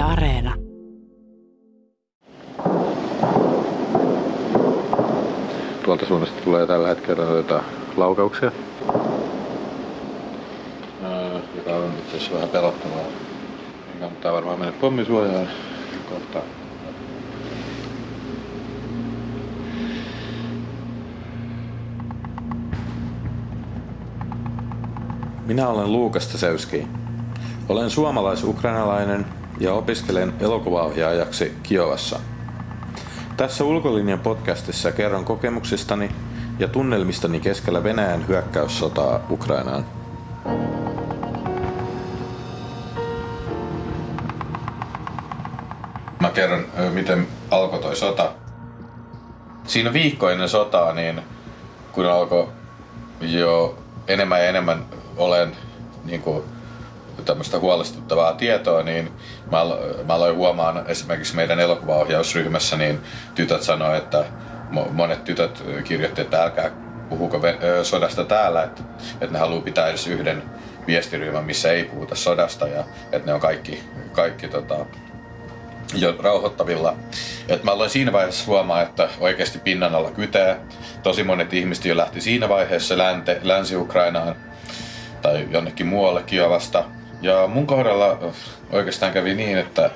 Yle Areena. Tuolta suunnasta tulee tällä hetkellä noita laukauksia. Joka on itse asiassa vähän pelottavaa. Niin kannattaa varmaan mennä pommisuojaan kohta. Minä olen Luukas Tasewski. Olen suomalais-ukrainalainen ja opiskelen elokuvaohjaajaksi Kiovassa. Tässä Ulkolinjan podcastissa kerron kokemuksistani ja tunnelmistani keskellä Venäjän hyökkäyssotaa Ukrainaan. Mä kerron, miten alkoi toi sota. Siinä viikko ennen sotaa, niin kun alkoi jo enemmän ja enemmän olen niin kuin, tämmöistä huolestuttavaa tietoa, niin mä, mä aloin huomaan esimerkiksi meidän elokuvaohjausryhmässä, niin tytöt sanoi, että mo- monet tytöt kirjoitti, että älkää puhuko sodasta täällä, että, että ne haluaa pitää edes yhden viestiryhmän, missä ei puhuta sodasta ja että ne on kaikki, kaikki tota, jo rauhoittavilla. Et mä aloin siinä vaiheessa huomaa, että oikeasti pinnan alla kytee. Tosi monet ihmiset jo lähti siinä vaiheessa länte, Länsi-Ukrainaan tai jonnekin muualle Kiovasta. Ja mun kohdalla oikeastaan kävi niin, että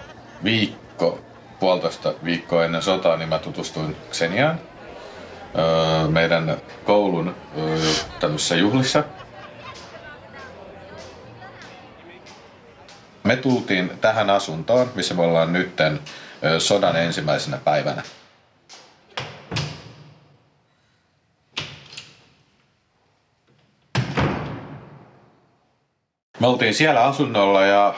viikko, puolitoista viikkoa ennen sotaa, niin mä tutustuin Xeniaan öö, meidän koulun öö, tämmöisissä juhlissa. Me tultiin tähän asuntoon, missä me ollaan nytten ö, sodan ensimmäisenä päivänä. Me oltiin siellä asunnolla ja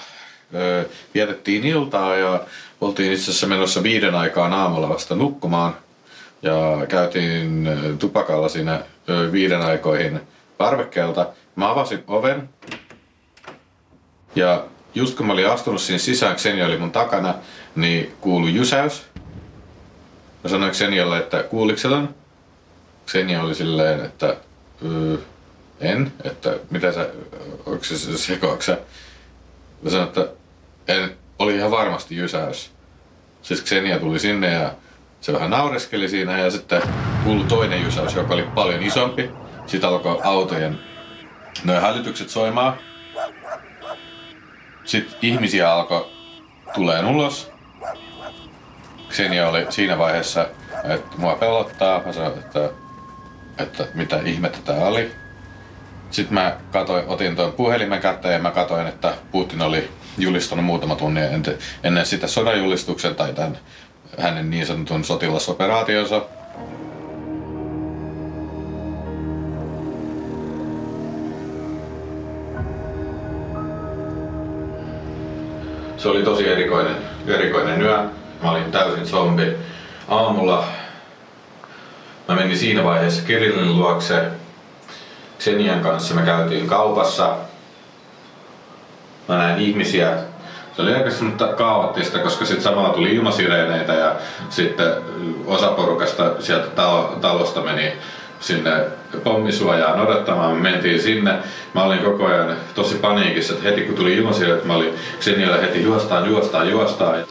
ö, vietettiin iltaa ja oltiin itse asiassa menossa viiden aikaan aamulla vasta nukkumaan. Ja käytiin tupakalla siinä ö, viiden aikoihin parvekkeelta. Mä avasin oven ja just kun mä olin astunut siinä sisään, Xenia oli mun takana, niin kuului jysäys. Mä sanoin Xenialle, että kuuliko ton? Xenia oli silleen, että en, että mitä sä, onko se sekoako sä? Mä sanoin, että en, oli ihan varmasti jysäys. Siis Xenia tuli sinne ja se vähän naureskeli siinä ja sitten kuului toinen jysäys, joka oli paljon isompi. Sitten alkoi autojen noin hälytykset soimaan. Sitten ihmisiä alkoi tulee ulos. Xenia oli siinä vaiheessa, että mua pelottaa. Mä sanoin, että, että mitä ihmettä tää oli. Sitten mä katoin, otin tuon puhelimen käteen ja mä katoin, että Putin oli julistanut muutama tunnin ente- ennen sitä sodanjulistuksen tai tämän hänen niin sanotun sotilasoperaationsa. Se oli tosi erikoinen, erikoinen yö. Mä olin täysin zombi. Aamulla mä menin siinä vaiheessa Kirillin luokse. Xenian kanssa me käytiin kaupassa. Mä näin ihmisiä. Se oli aika semmoista kaoottista, koska sitten samalla tuli ilmasireeneitä ja sitten osa porukasta sieltä talo, talosta meni sinne pommisuojaan odottamaan. Me mentiin sinne. Mä olin koko ajan tosi paniikissa, että heti kun tuli ilmasireet, mä olin Xenialle heti juostaan, juostaan, juostaan.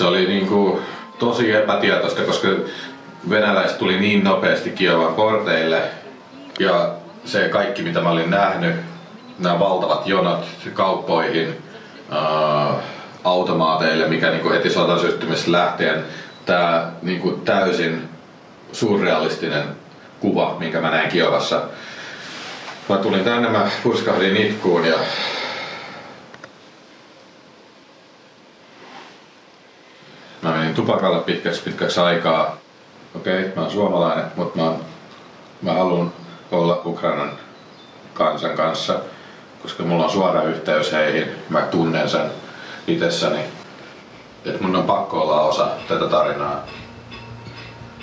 Se oli niinku tosi epätietoista, koska venäläiset tuli niin nopeasti Kiovan porteille. Ja se kaikki mitä mä olin nähnyt, nämä valtavat jonot kauppoihin, ää, automaateille, mikä niinku heti sodan lähtien, tää niinku täysin surrealistinen kuva, minkä mä näin Kiovassa. Mä tulin tänne, mä purskahdin itkuun ja Mä menin tupakalle pitkäksi pitkäksi aikaa. Okei, okay, mä oon suomalainen, mutta mä, mä haluan olla Ukrainan kansan kanssa, koska mulla on suora yhteys heihin. Mä tunnen sen itsessäni. Että mun on pakko olla osa tätä tarinaa.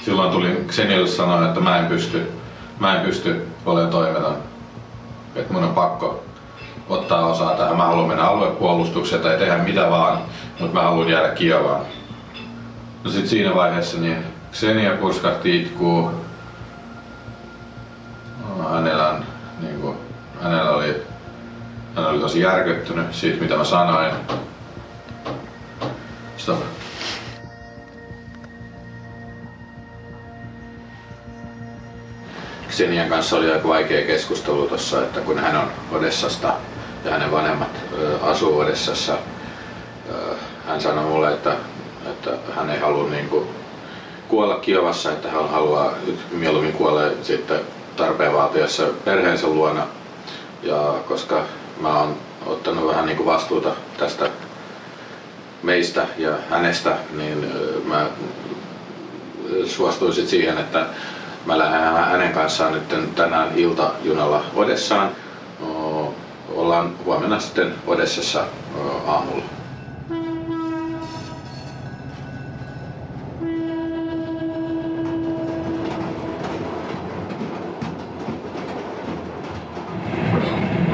Silloin tuli Xenialle sanoa, että mä en pysty, mä en pysty olemaan toimeton. Että mun on pakko ottaa osaa tähän. Mä haluan mennä aluepuolustukseen tai tehdä mitä vaan, mutta mä haluan jäädä Kiovaan. No sit siinä vaiheessa niin Xenia purskahti itkuu. Hänellä, on, niin kuin, hänellä oli, hän oli tosi järkyttynyt siitä mitä mä sanoin. Stop. Xenian kanssa oli aika vaikea keskustelu tossa, että kun hän on Odessasta ja hänen vanhemmat asuu Odessassa, hän sanoi mulle, että että hän ei halua niin kuin, kuolla Kiovassa, että hän haluaa mieluummin kuolla sitten tarpeen vaatiessa perheensä luona. Ja koska mä oon ottanut vähän niin kuin vastuuta tästä meistä ja hänestä, niin mä suostuin siihen, että mä lähden hänen kanssaan nyt tänään iltajunalla Odessaan. Ollaan huomenna sitten Odessassa aamulla.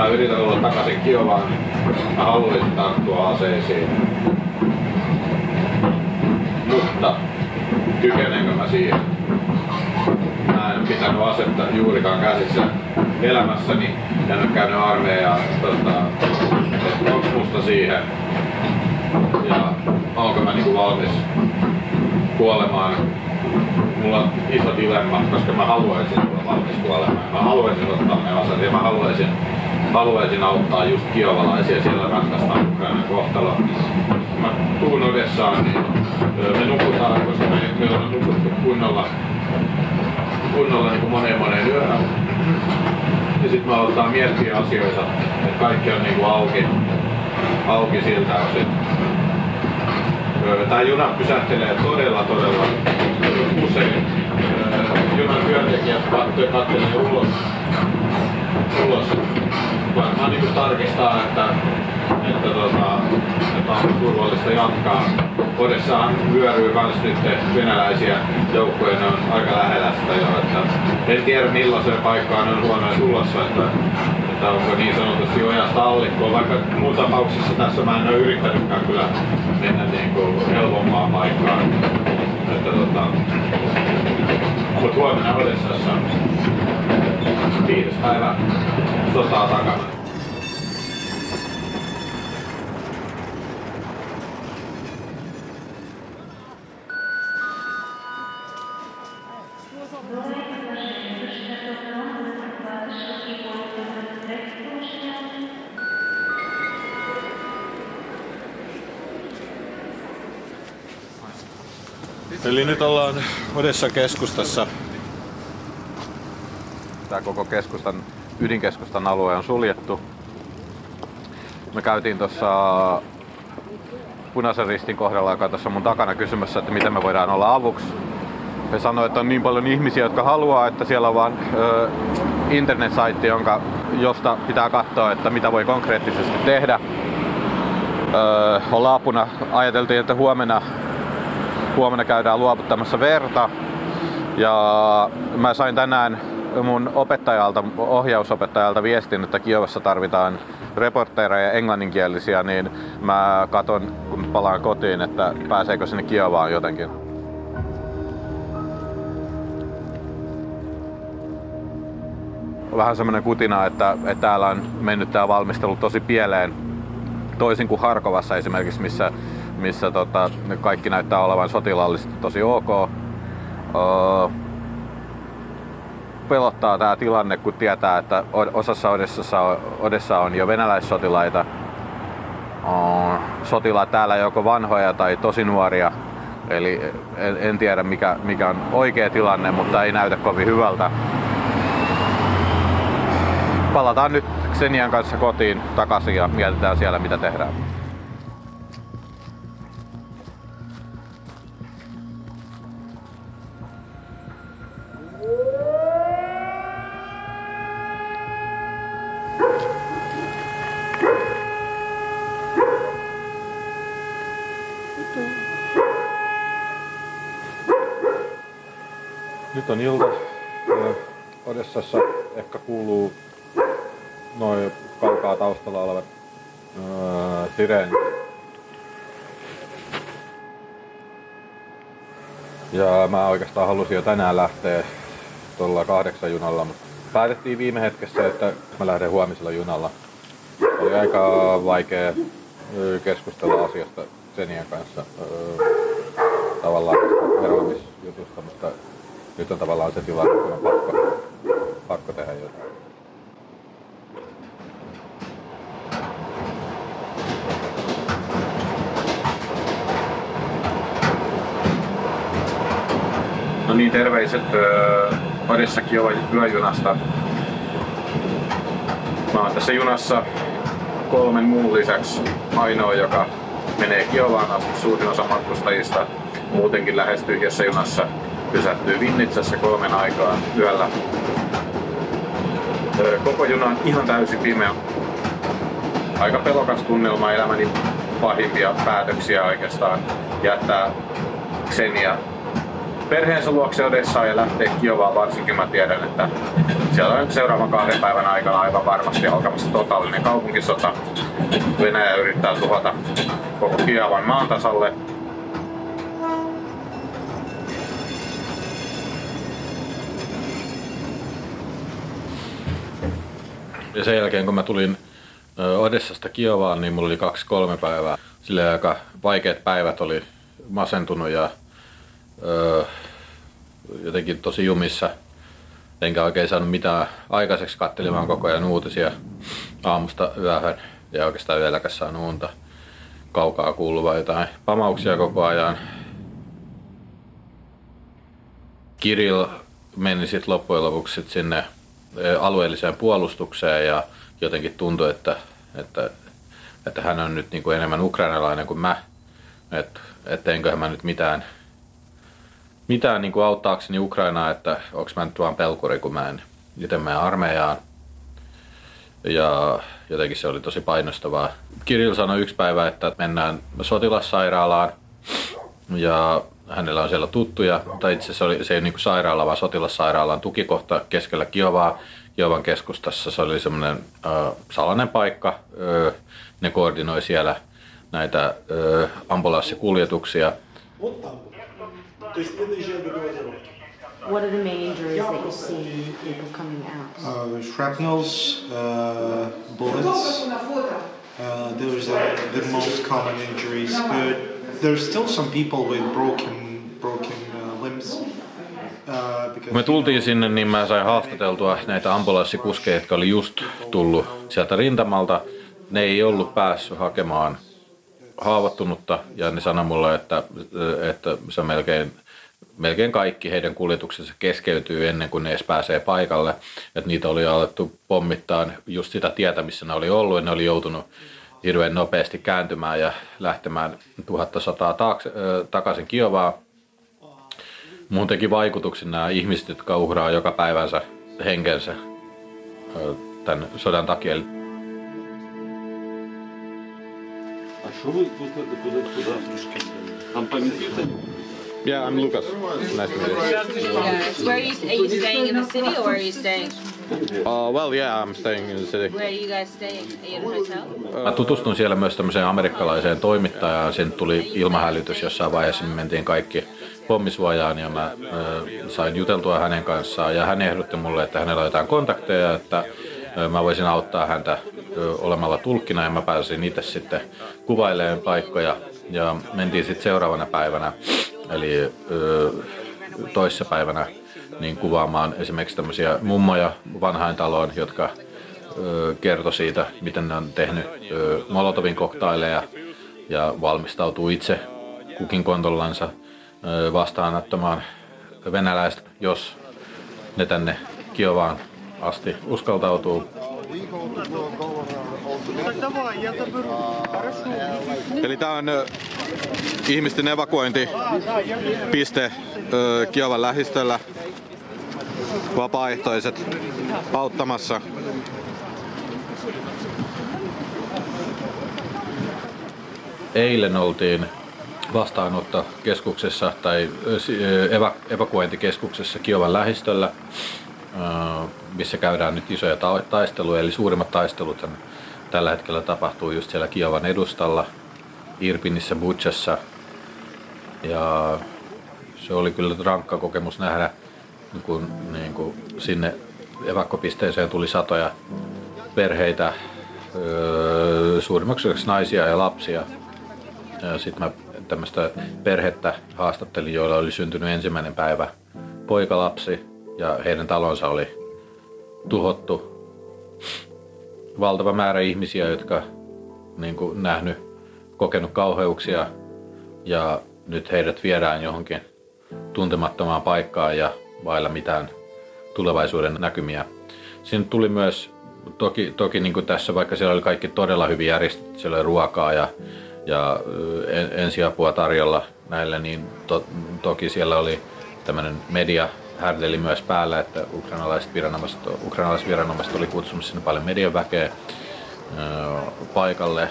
Mä yritän olla takaisin Kiovaan. Mä haluaisin tarttua aseisiin. Mutta kykenenkö mä siihen? Mä en pitänyt asetta juurikaan käsissä elämässäni. En ole käynyt armeijaa. Tota, onko musta siihen? Ja onko mä niinku valmis kuolemaan? Mulla on iso dilemma, koska mä haluaisin olla valmis kuolemaan. Mä haluaisin ottaa ne aset ja mä haluaisin, haluaisin auttaa just kiovalaisia siellä ratkaista Ukrainan kohtalo. Mä tuun Odessaan, niin me nukutaan, koska me, me ollaan nukuttu kunnolla, kunnolla niin kuin moneen moneen yöhön. Ja sitten me aletaan miettiä asioita, että kaikki on niin kuin auki, auki siltä osin. Tämä juna pysähtelee todella, todella usein. Junan työntekijät katselee ulos, ulos. Varmaan niin kuin tarkistaa, että, että, tota, että on turvallista jatkaa. Odessaan vyöryy myös nyt venäläisiä joukkoja, ne on aika lähellä sitä jo. Että en tiedä millaiseen paikkaan on huonoja tulossa, että, että onko niin sanotusti ojasta allikkoa, vaikka muun tapauksessa tässä mä en ole yrittänytkään kyllä mennä niin helpompaan paikkaan. Että, tota, mutta huomenna Odessassa viides päivä sotaa takana. Eli nyt ollaan Odessa keskustassa. Tämä koko keskustan, ydinkeskustan alue on suljettu. Me käytiin tuossa punaisen ristin kohdalla, joka tuossa mun takana kysymässä, että miten me voidaan olla avuksi. He sanoivat, että on niin paljon ihmisiä, jotka haluaa, että siellä on vaan ö, internet-saitti, jonka, josta pitää katsoa, että mitä voi konkreettisesti tehdä. Ö, olla apuna. Ajateltiin, että huomenna huomenna käydään luovuttamassa verta. Ja mä sain tänään mun opettajalta, ohjausopettajalta viestin, että Kiovassa tarvitaan reportereja englanninkielisiä, niin mä katon, kun palaan kotiin, että pääseekö sinne Kiovaan jotenkin. Vähän semmoinen kutina, että, että täällä on mennyt tämä valmistelu tosi pieleen. Toisin kuin Harkovassa esimerkiksi, missä missä tota, kaikki näyttää olevan sotilaallisesti tosi ok. Öö, pelottaa tämä tilanne, kun tietää, että osassa Odessassa on, Odessa on jo venäläissotilaita. Sotilaat täällä joko vanhoja tai tosi nuoria. Eli en, en tiedä mikä, mikä on oikea tilanne, mutta ei näytä kovin hyvältä. Palataan nyt Xenian kanssa kotiin takaisin ja mietitään siellä mitä tehdään. Nyt on ilta. Odessassa ehkä kuuluu noin kaukaa taustalla olevat öö, sireenit. Ja mä oikeastaan halusin jo tänään lähteä tuolla kahdeksan junalla, mutta päätettiin viime hetkessä, että mä lähden huomisella junalla Oli aika vaikea keskustella asiasta Senien kanssa tavallaan eroamisjutusta, mutta nyt on tavallaan se tilanne, kun on pakko, pakko tehdä jotain. No niin, terveiset Kiova yöjunasta. Mä oon tässä junassa kolmen muun lisäksi ainoa, joka menee Kiovaan asti. Suurin osa matkustajista muutenkin lähes tyhjässä junassa pysähtyy Vinnitsassa kolmen aikaan yöllä. Koko juna on ihan täysin pimeä. Aika pelokas tunnelma elämäni pahimpia päätöksiä oikeastaan jättää Xenia perheensä luokse Odessaan ja lähtee Kiovaan varsinkin mä tiedän, että siellä on seuraavan kahden päivän aikana aivan varmasti alkamassa totaalinen kaupunkisota. Venäjä yrittää tuhota koko Kiovan maan tasalle. Ja sen jälkeen kun mä tulin Odessasta Kiovaan, niin mulla oli kaksi-kolme päivää. Sille aika vaikeat päivät oli masentunut ja ö, jotenkin tosi jumissa. Enkä oikein saanut mitään aikaiseksi kattelemaan koko ajan uutisia aamusta yöhön ja oikeastaan yölläkäs saanut unta. Kaukaa kuuluvaa jotain pamauksia koko ajan. Kirill meni sitten loppujen lopuksi sit sinne alueelliseen puolustukseen ja jotenkin tuntui, että, että, että hän on nyt niin kuin enemmän ukrainalainen kuin mä. Että et enköhän mä nyt mitään mitään niin kuin auttaakseni Ukrainaa, että onko mä nyt vaan pelkuri, kun mä en itse mene armeijaan. Ja jotenkin se oli tosi painostavaa. Kirill sanoi yksi päivä, että mennään sotilassairaalaan ja hänellä on siellä tuttuja, tai itse asiassa oli, se ei ole niin sairaala, vaan sotilassairaalan tukikohta keskellä Kiovaa, Kiovan keskustassa. Se oli semmoinen äh, salainen paikka, öö, ne koordinoi siellä näitä öö, ambulanssikuljetuksia. What are the main injuries that you see people coming out? Uh, shrapnels, uh, bullets. Uh, those are the most common injuries, but there's still some people with broken broken uh, limbs. Uh, Kun me tultiin sinne, niin mä sain haastateltua näitä ambulanssikuskeja, jotka oli just tullut sieltä rintamalta. Ne ei ollut päässyt hakemaan haavoittunutta ja ne sanoi mulle, että, että se melkein, melkein kaikki heidän kuljetuksensa keskeytyy ennen kuin ne edes pääsee paikalle. Että niitä oli alettu pommittaa just sitä tietä, missä ne oli ollut ja ne oli joutunut hirveän nopeasti kääntymään ja lähtemään 1100 taakse, äh, takaisin Kiovaa. Muutenkin vaikutuksen nämä ihmiset, jotka uhraa joka päivänsä henkensä äh, tämän sodan takia. Yeah, I'm Lucas. Nice to meet you. Yeah. Where are you, are you staying in the city or are you staying? Uh, well, yeah, I'm staying in the city. Where are you guys staying? Are you in a hotel? Mä tutustuin siellä myös tämmöiseen amerikkalaiseen toimittajaan. Sen tuli ilmahälytys jossain vaiheessa. Me mentiin kaikki pommisuojaan ja mä ö, sain juteltua hänen kanssaan. Ja hän ehdotti mulle, että hänellä on jotain kontakteja, että mä voisin auttaa häntä olemalla tulkkina ja mä pääsin itse sitten kuvailemaan paikkoja. Ja mentiin sitten seuraavana päivänä, eli ö, toissapäivänä, niin kuvaamaan esimerkiksi tämmöisiä mummoja vanhaintaloon, jotka kertoi siitä, miten ne on tehnyt Molotovin koktaileja ja valmistautuu itse kukin kontollansa vastaanottamaan venäläiset, jos ne tänne Kiovaan asti uskaltautuu. Eli tämä on ihmisten evakuointipiste Kiovan lähistöllä. Vapaaehtoiset auttamassa. Eilen oltiin vastaanottokeskuksessa tai eva- evakuointikeskuksessa Kiovan lähistöllä, ö, missä käydään nyt isoja ta- taisteluja, eli suurimmat taistelut tällä hetkellä tapahtuu just siellä Kiovan edustalla, Irpinissä, Butchassa. Ja se oli kyllä rankka kokemus nähdä, kun niin kuin sinne evakkopisteeseen tuli satoja perheitä öö, suurimmaksi naisia ja lapsia. Sitten mä tämmöistä perhettä haastattelin, joilla oli syntynyt ensimmäinen päivä poikalapsi ja heidän talonsa oli tuhottu. Valtava määrä ihmisiä, jotka niin kuin nähnyt, kokenut kauheuksia ja nyt heidät viedään johonkin tuntemattomaan paikkaan ja vailla mitään tulevaisuuden näkymiä. Siinä tuli myös, toki, toki niin kuin tässä, vaikka siellä oli kaikki todella hyvin järjestetty, siellä oli ruokaa ja, ja ensiapua tarjolla näille, niin to, toki siellä oli tämmöinen media härdeli myös päällä, että ukrainalaiset viranomaiset, ukrainalaiset viranomaiset oli kutsumassa sinne paljon median väkeä paikalle.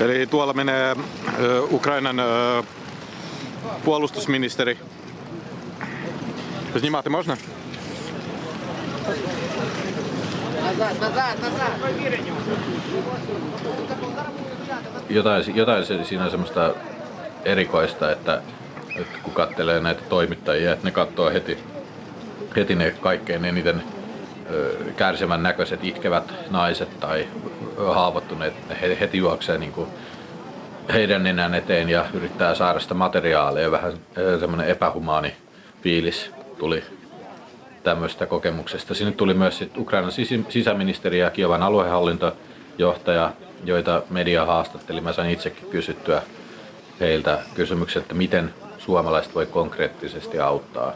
Eli tuolla menee Ukrainan puolustusministeri. Знімати можна? Jotain, jotain siinä on semmoista erikoista, että, että kun katselee näitä toimittajia, että ne katsoo heti, heti ne kaikkein eniten kärsivän näköiset itkevät naiset tai haavoittuneet, he heti juoksee niin kuin heidän nenän eteen ja yrittää saada sitä materiaalia. Vähän semmoinen epähumaani fiilis tuli tämmöistä kokemuksesta. Sinne tuli myös sit Ukrainan sisäministeri ja Kiovan aluehallintojohtaja, joita media haastatteli. Mä sain itsekin kysyttyä heiltä kysymykset, että miten suomalaiset voi konkreettisesti auttaa.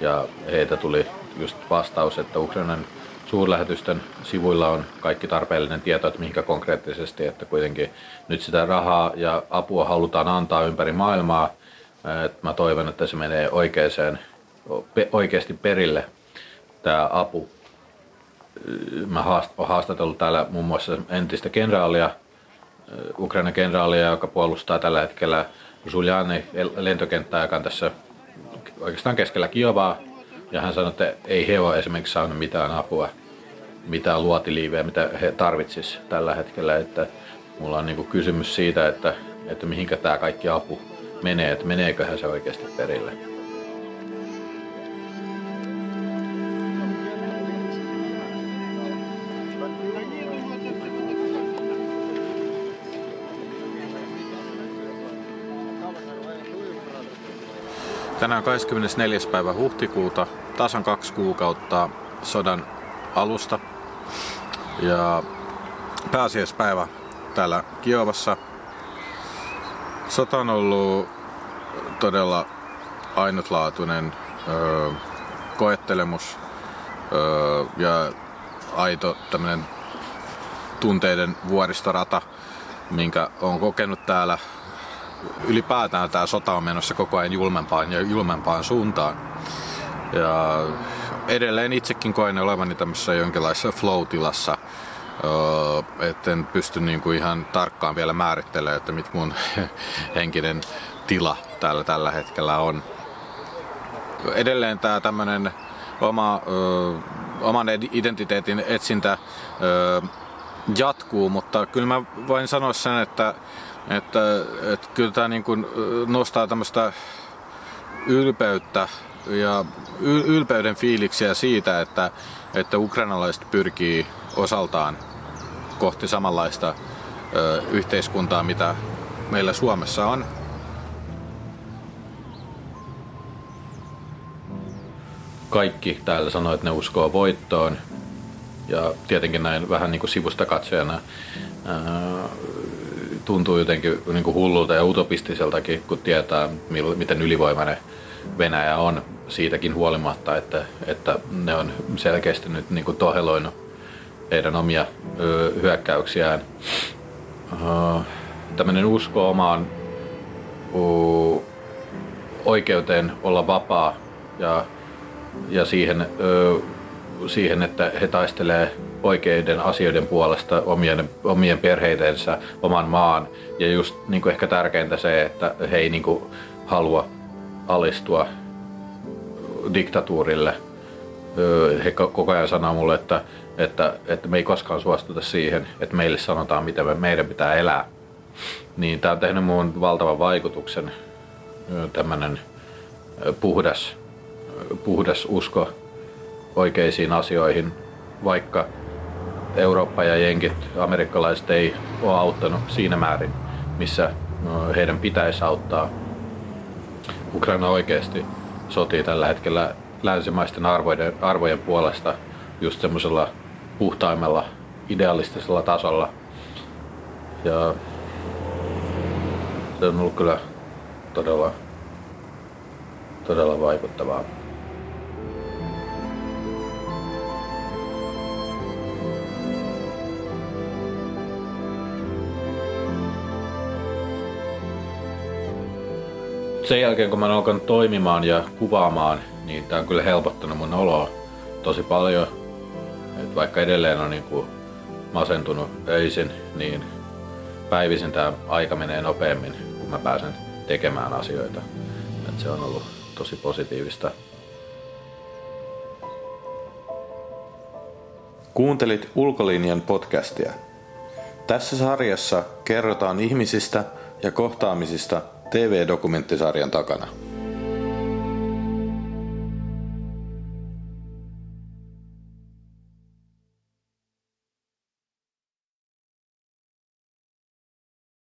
Ja heitä tuli just vastaus, että Ukrainan suurlähetystön sivuilla on kaikki tarpeellinen tieto, että mihinkä konkreettisesti, että kuitenkin nyt sitä rahaa ja apua halutaan antaa ympäri maailmaa. Et mä toivon, että se menee oikeaan, oikeasti perille tämä apu. Mä olen haastatellut täällä muun muassa entistä kenraalia, Ukrainan kenraalia, joka puolustaa tällä hetkellä Zuljani lentokenttää, joka on tässä oikeastaan keskellä Kiovaa. Ja hän sanoi, että ei he ole esimerkiksi saanut mitään apua, mitään luotiliivejä, mitä he tarvitsis tällä hetkellä. Että mulla on niin kysymys siitä, että, että mihinkä tämä kaikki apu menee, että meneeköhän se oikeasti perille. Tänään 24. päivä huhtikuuta, tasan kaksi kuukautta sodan alusta. Ja pääsiäispäivä täällä Kiovassa. Sota on ollut todella ainutlaatuinen öö, koettelemus öö, ja aito tämmönen tunteiden vuoristorata, minkä on kokenut täällä ylipäätään tämä sota on menossa koko ajan julmempaan ja julmempaan suuntaan. Ja edelleen itsekin koen olevani tämmöisessä jonkinlaisessa flow-tilassa, että en pysty niinku ihan tarkkaan vielä määrittelemään, että mit mun henkinen tila täällä tällä hetkellä on. Edelleen tämä tämmöinen oma, ö, oman identiteetin etsintä ö, jatkuu, mutta kyllä mä voin sanoa sen, että että, että kyllä tämä niin kuin nostaa tämmöistä ylpeyttä ja ylpeyden fiiliksiä siitä, että, että ukrainalaiset pyrkii osaltaan kohti samanlaista ö, yhteiskuntaa, mitä meillä Suomessa on. Kaikki täällä sanoo, että ne uskoo voittoon. Ja tietenkin näin vähän niin kuin sivusta katsojana tuntuu jotenkin niin kuin hullulta ja utopistiseltakin, kun tietää, miten ylivoimainen Venäjä on siitäkin huolimatta, että, että ne on selkeästi nyt niin kuin toheloinut heidän omia ö, hyökkäyksiään. Ö, tämmöinen usko omaan ö, oikeuteen olla vapaa ja, ja siihen, ö, siihen, että he taistelee oikeiden asioiden puolesta omien, omien perheidensä, oman maan. Ja just niin kuin ehkä tärkeintä se, että he ei niin kuin halua alistua diktatuurille. He koko ajan sanoo mulle, että, että, että me ei koskaan suostuta siihen, että meille sanotaan, miten me, meidän pitää elää. Niin tämä on tehnyt muun valtavan vaikutuksen, tämmöinen puhdas, puhdas usko oikeisiin asioihin, vaikka Eurooppa ja jenkit, amerikkalaiset ei ole auttanut siinä määrin, missä no, heidän pitäisi auttaa. Ukraina oikeasti sotii tällä hetkellä länsimaisten arvojen, arvojen puolesta just semmoisella puhtaimmalla idealistisella tasolla. Ja se on ollut kyllä todella, todella vaikuttavaa. Sen jälkeen kun mä oon alkanut toimimaan ja kuvaamaan, niin tää on kyllä helpottanut mun oloa tosi paljon. Et vaikka edelleen on niinku masentunut öisin, niin päivisin tää aika menee nopeammin, kun mä pääsen tekemään asioita. Et se on ollut tosi positiivista. Kuuntelit Ulkolinjan podcastia. Tässä sarjassa kerrotaan ihmisistä ja kohtaamisista TV-dokumenttisarjan takana.